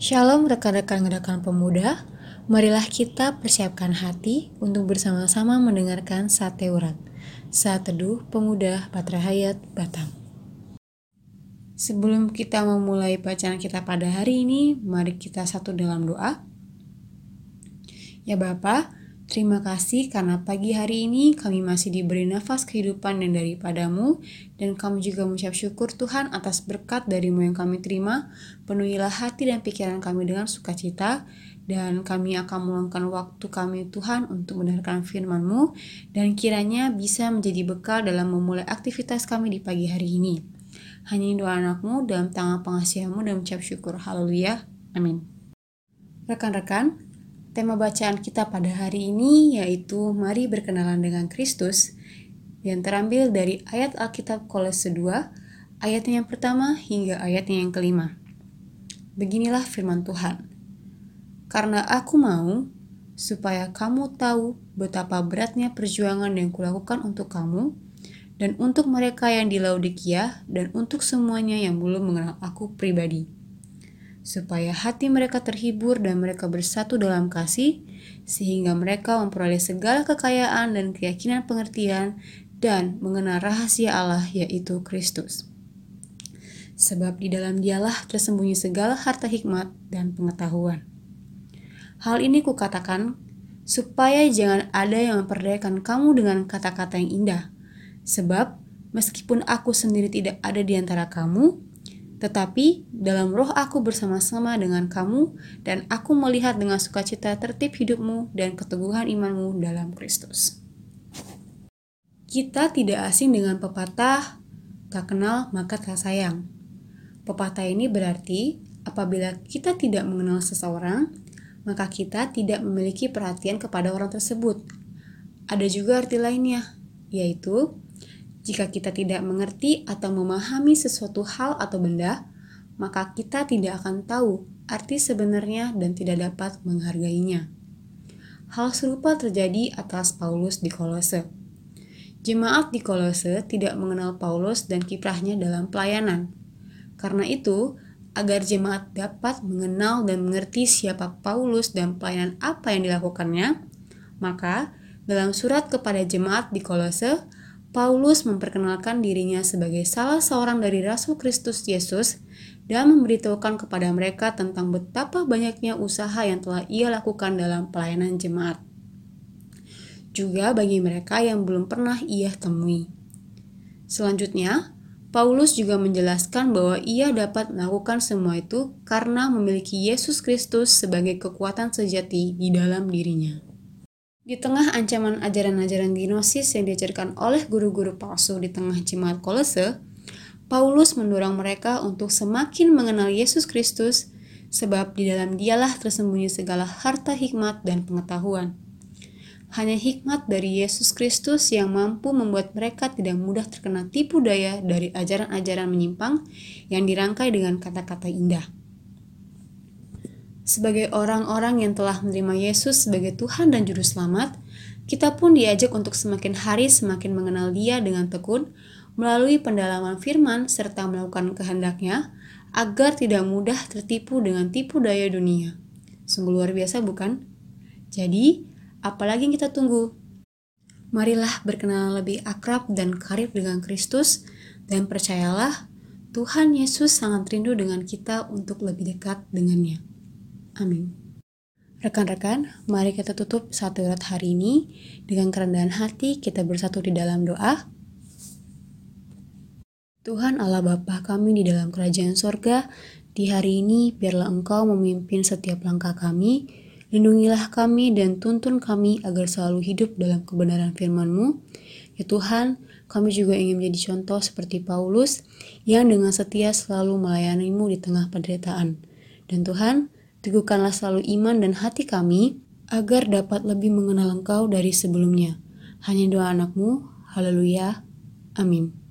Shalom rekan-rekan gerakan pemuda, marilah kita persiapkan hati untuk bersama-sama mendengarkan sate urat. Saat teduh pemuda Patra Hayat Batam. Sebelum kita memulai bacaan kita pada hari ini, mari kita satu dalam doa. Ya Bapa, Terima kasih karena pagi hari ini kami masih diberi nafas kehidupan yang daripadamu dan kami juga mengucap syukur Tuhan atas berkat darimu yang kami terima. Penuhilah hati dan pikiran kami dengan sukacita dan kami akan meluangkan waktu kami Tuhan untuk mendengarkan firman-Mu dan kiranya bisa menjadi bekal dalam memulai aktivitas kami di pagi hari ini. Hanya doa anakmu dalam tangan pengasihanmu dan mengucap syukur. Haleluya. Amin. Rekan-rekan, Tema bacaan kita pada hari ini yaitu Mari berkenalan dengan Kristus yang terambil dari ayat Alkitab Kolose 2 ayatnya yang pertama hingga ayatnya yang kelima. Beginilah firman Tuhan. Karena aku mau supaya kamu tahu betapa beratnya perjuangan yang kulakukan untuk kamu dan untuk mereka yang di Laodikia dan untuk semuanya yang belum mengenal aku pribadi supaya hati mereka terhibur dan mereka bersatu dalam kasih, sehingga mereka memperoleh segala kekayaan dan keyakinan pengertian dan mengenal rahasia Allah yaitu Kristus. Sebab di dalam dialah tersembunyi segala harta hikmat dan pengetahuan. Hal ini kukatakan supaya jangan ada yang memperdayakan kamu dengan kata-kata yang indah. Sebab meskipun aku sendiri tidak ada di antara kamu, tetapi dalam roh aku bersama-sama dengan kamu dan aku melihat dengan sukacita tertib hidupmu dan keteguhan imanmu dalam Kristus. Kita tidak asing dengan pepatah tak kenal maka tak sayang. Pepatah ini berarti apabila kita tidak mengenal seseorang, maka kita tidak memiliki perhatian kepada orang tersebut. Ada juga arti lainnya, yaitu jika kita tidak mengerti atau memahami sesuatu hal atau benda, maka kita tidak akan tahu arti sebenarnya dan tidak dapat menghargainya. Hal serupa terjadi atas Paulus di Kolose. Jemaat di Kolose tidak mengenal Paulus dan kiprahnya dalam pelayanan. Karena itu, agar jemaat dapat mengenal dan mengerti siapa Paulus dan pelayanan apa yang dilakukannya, maka dalam surat kepada jemaat di Kolose, Paulus memperkenalkan dirinya sebagai salah seorang dari Rasul Kristus Yesus dan memberitahukan kepada mereka tentang betapa banyaknya usaha yang telah ia lakukan dalam pelayanan jemaat. Juga bagi mereka yang belum pernah ia temui. Selanjutnya, Paulus juga menjelaskan bahwa ia dapat melakukan semua itu karena memiliki Yesus Kristus sebagai kekuatan sejati di dalam dirinya. Di tengah ancaman ajaran-ajaran gnosis yang diajarkan oleh guru-guru palsu di tengah jemaat Kolose, Paulus mendorong mereka untuk semakin mengenal Yesus Kristus, sebab di dalam dialah tersembunyi segala harta hikmat dan pengetahuan. Hanya hikmat dari Yesus Kristus yang mampu membuat mereka tidak mudah terkena tipu daya dari ajaran-ajaran menyimpang yang dirangkai dengan kata-kata indah. Sebagai orang-orang yang telah menerima Yesus sebagai Tuhan dan Juru Selamat, kita pun diajak untuk semakin hari semakin mengenal Dia dengan tekun melalui pendalaman firman serta melakukan kehendaknya agar tidak mudah tertipu dengan tipu daya dunia. Sungguh luar biasa bukan? Jadi, apalagi kita tunggu? Marilah berkenalan lebih akrab dan karib dengan Kristus dan percayalah Tuhan Yesus sangat rindu dengan kita untuk lebih dekat dengannya. Amin. Rekan-rekan, mari kita tutup satu urat hari ini dengan kerendahan hati kita bersatu di dalam doa. Tuhan Allah Bapa kami di dalam kerajaan sorga, di hari ini biarlah Engkau memimpin setiap langkah kami, lindungilah kami dan tuntun kami agar selalu hidup dalam kebenaran firman-Mu. Ya Tuhan, kami juga ingin menjadi contoh seperti Paulus yang dengan setia selalu melayanimu di tengah penderitaan. Dan Tuhan, Teguhkanlah selalu iman dan hati kami agar dapat lebih mengenal Engkau dari sebelumnya. Hanya doa anakmu. Haleluya. Amin.